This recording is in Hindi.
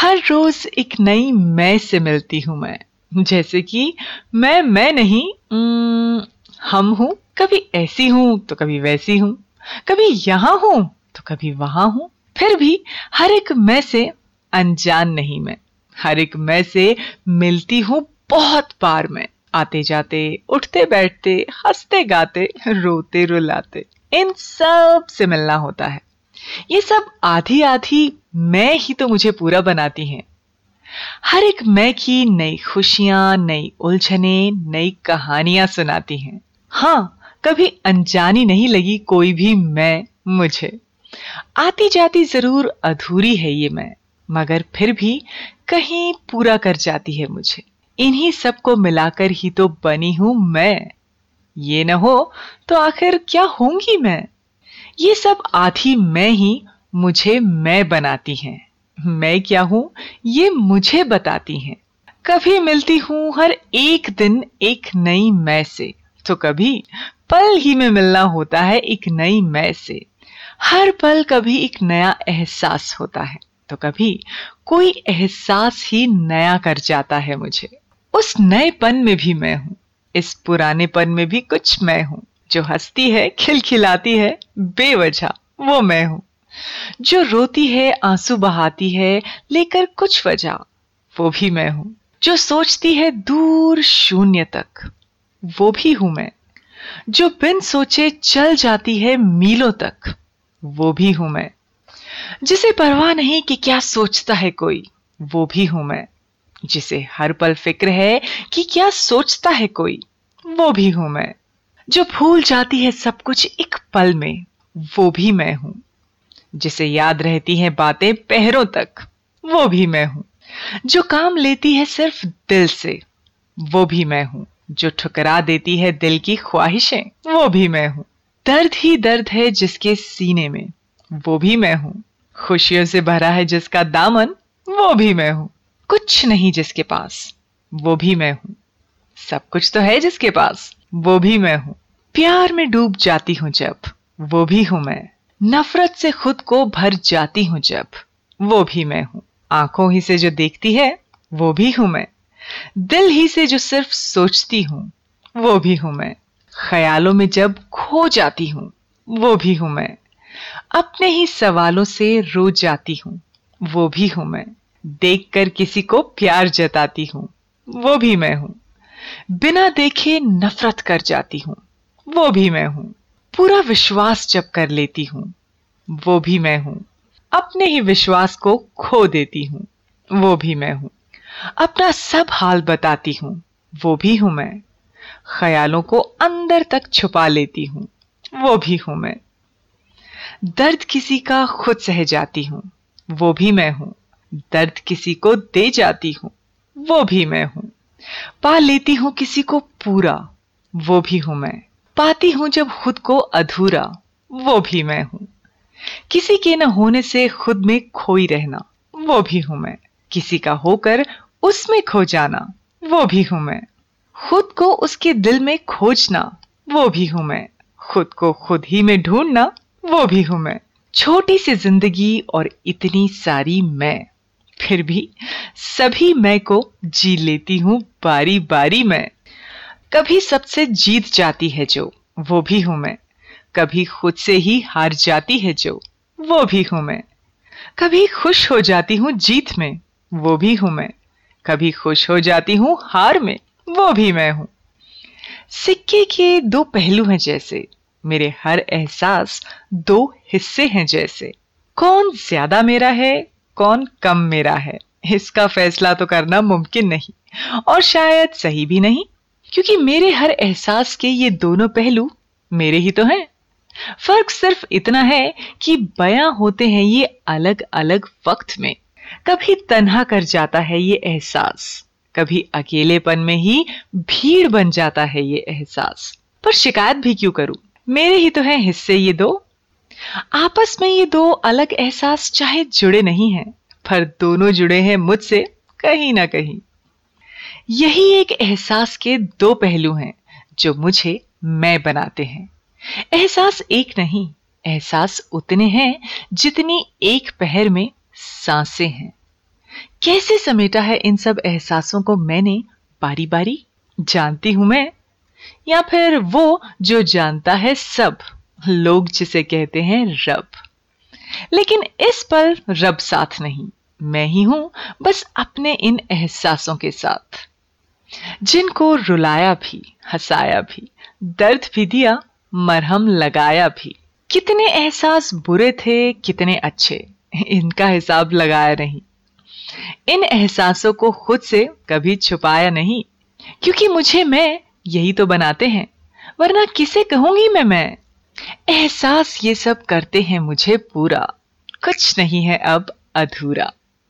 हर रोज एक नई मैं से मिलती हूँ मैं। जैसे कि मैं मैं नहीं हम हूँ, कभी ऐसी हूँ तो कभी वैसी हूँ, कभी यहाँ हूँ तो कभी वहाँ हूँ। फिर भी हर एक मैं से अनजान नहीं मैं। हर एक मैं से मिलती हूँ बहुत बार मैं। आते जाते उठते बैठते हँसते गाते रोते रुलाते इन सबसे मिलना होता है। ये सब आधी आधी मैं ही तो मुझे पूरा बनाती हैं। हर एक मैं की नई खुशियाँ, नई उलझने, नई कहानियाँ सुनाती हैं। हाँ कभी अनजानी नहीं लगी कोई भी मैं मुझे। आती जाती ज़रूर अधूरी है ये मैं, मगर फिर भी कहीं पूरा कर जाती है मुझे। इन्हीं सबको मिलाकर ही तो बनी हूँ मैं। ये न हो तो आखिर क्या होंगी मैं? ये सब आधी मैं ही, मुझे मैं बनाती हैं। मैं क्या हूँ? ये मुझे बताती हैं। कभी मिलती हूँ हर एक दिन एक नई मैं से। तो कभी पल ही में मिलना होता है एक नई मैं से। हर पल कभी एक नया एहसास होता है। तो कभी कोई एहसास ही नया कर जाता है मुझे। उस नएपन में भी मैं हूँ। इस पुरानेपन में भी कुछ मैं हूँ। जो हंसती है, खिलखिलाती है, बेवजह वो मैं हूँ। जो रोती है, आँसू बहाती है, लेकर कुछ वजह वो भी मैं हूँ। जो सोचती है, दूर शून्य तक वो भी हूँ मैं। जो बिन सोचे चल जाती है, मीलों तक वो भी हूँ मैं। जिसे परवाह नहीं कि क्या सोचता है कोई, वो भी हूँ मैं। जिसे हर पल फ़िक्र है कि क्या सोचता है कोई, वो भी हूँ मैं। जो भूल जाती है सब कुछ एक पल में, वो भी मैं हूँ। जिसे याद रहती हैं बातें पहरों तक, वो भी मैं हूँ। जो काम लेती है सिर्फ़ दिल से, वो भी मैं हूँ। जो ठुकरा देती है दिल की ख्वाहिशें, वो भी मैं हूँ। दर्द ही दर्द है जिसके सीने में, वो भी मैं हूँ। खुशियों से भरा है जिसका दामन, वो भी मैं हूँ। कुछ नहीं जिसके पास, वो भी मैं हूँ। सब कुछ तो है जिसके पास, वो भी मैं हूँ। प्यार में डूब जाती हूँ जब, वो भी हूँ मैं। नफरत से खुद को भर जाती हूँ जब, वो भी मैं हूँ। आँखों ही से जो देखती है, वो भी हूँ मैं। दिल ही से जो सिर्फ़ सोचती हूँ, वो भी हूँ मैं। ख्यालों में जब खो जाती हूँ, वो भी हूँ मैं। अपने ही सवालों से रो जाती हूँ, वो भी हूँ मैं। देखकर किसी को प्यार जताती हूँ, वो भी मैं हूँ। बिना देखे नफरत कर जाती हूँ वो भी मैं हूँ। पूरा विश्वास जब कर लेती हूँ, वो भी मैं हूँ। अपने ही विश्वास को खो देती हूँ, वो भी मैं हूँ। अपना सब हाल बताती हूँ, वो भी हूँ मैं। ख्यालों को अंदर तक छुपा लेती हूँ, वो भी हूँ मैं। दर्द किसी का खुद सह जाती हूँ, वो भी मैं हूँ। दर्द किसी को दे जाती हूँ, वो भी मैं हूँ। पा लेती हूँ किसी को पूरा, वो भी हूँ मैं। पाती हूँ जब खुद को अधूरा, वो भी मैं हूँ। किसी के न होने से खुद में खोई रहना, वो भी हूँ मैं। किसी का होकर उसमें खो जाना, वो भी हूँ मैं। खुद को उसके दिल में खोजना, वो भी हूँ मैं। खुद को खुद ही में ढूंढना, वो भी हूँ मैं। छोटी सी ज़िंदगी और इतनी सारी मैं। फिर भी सभी मैं को जी लेती हूँ बारी बारी मैं। कभी सबसे जीत जाती है जो, वो भी हूँ मैं। कभी खुद से ही हार जाती है जो, वो भी हूँ मैं। कभी खुश हो जाती हूँ जीत में, वो भी हूँ मैं। कभी खुश हो जाती हूँ हार में, वो भी मैं हूँ। सिक्के के दो पहलू हैं जैसे, मेरे हर एहसास दो हिस्से हैं जैसे। कौन ज़्यादा मेरा है, कौन कम मेरा है, इसका फैसला तो करना मुमकिन नहीं। और शायद सही भी नहीं क्योंकि मेरे हर एहसास के ये दोनों पहलू मेरे ही तो हैं। फ़र्क सिर्फ़ इतना है कि बयां होते हैं ये अलग अलग वक्त में। कभी तन्हा कर जाता है ये एहसास, कभी अकेलेपन में ही भीड़ बन जाता है ये एहसास। पर शिकायत भी क्यों करूँ? मेरे ही तो हैं हिस्से ये दो। आपस में ये दो अलग एहसास चाहे जुड़े नहीं हैं, पर दोनों जुड़े हैं मुझसे कहीं ना कहीं। यही एक एहसास के दो पहलू हैं, जो मुझे मैं बनाते हैं। एहसास एक नहीं, एहसास उतने हैं जितनी एक पहर में साँसें हैं। कैसे समेटा है इन सब एहसासों को मैंने बारी बारी जानती हूँ मैं? या फिर वो जो जानता है सब, लोग जिसे कहते हैं रब। लेकिन इस पल रब साथ नहीं, मैं ही हूँ, बस अपने इन एहसासों के साथ। जिनको रुलाया भी, हंसाया भी, दर्द भी दिया, मरहम लगाया भी। कितने एहसास बुरे थे, कितने अच्छे, इनका हिसाब लगाया नहीं। इन एहसासों को खुद से कभी छुपाया नहीं, क्योंकि मुझे मैं यही तो बनाते हैं, वरना किसे कहूँगी मैं मैं? एहसास ये सब करते हैं मुझे पूरा, कुछ नहीं है अब अधूरा।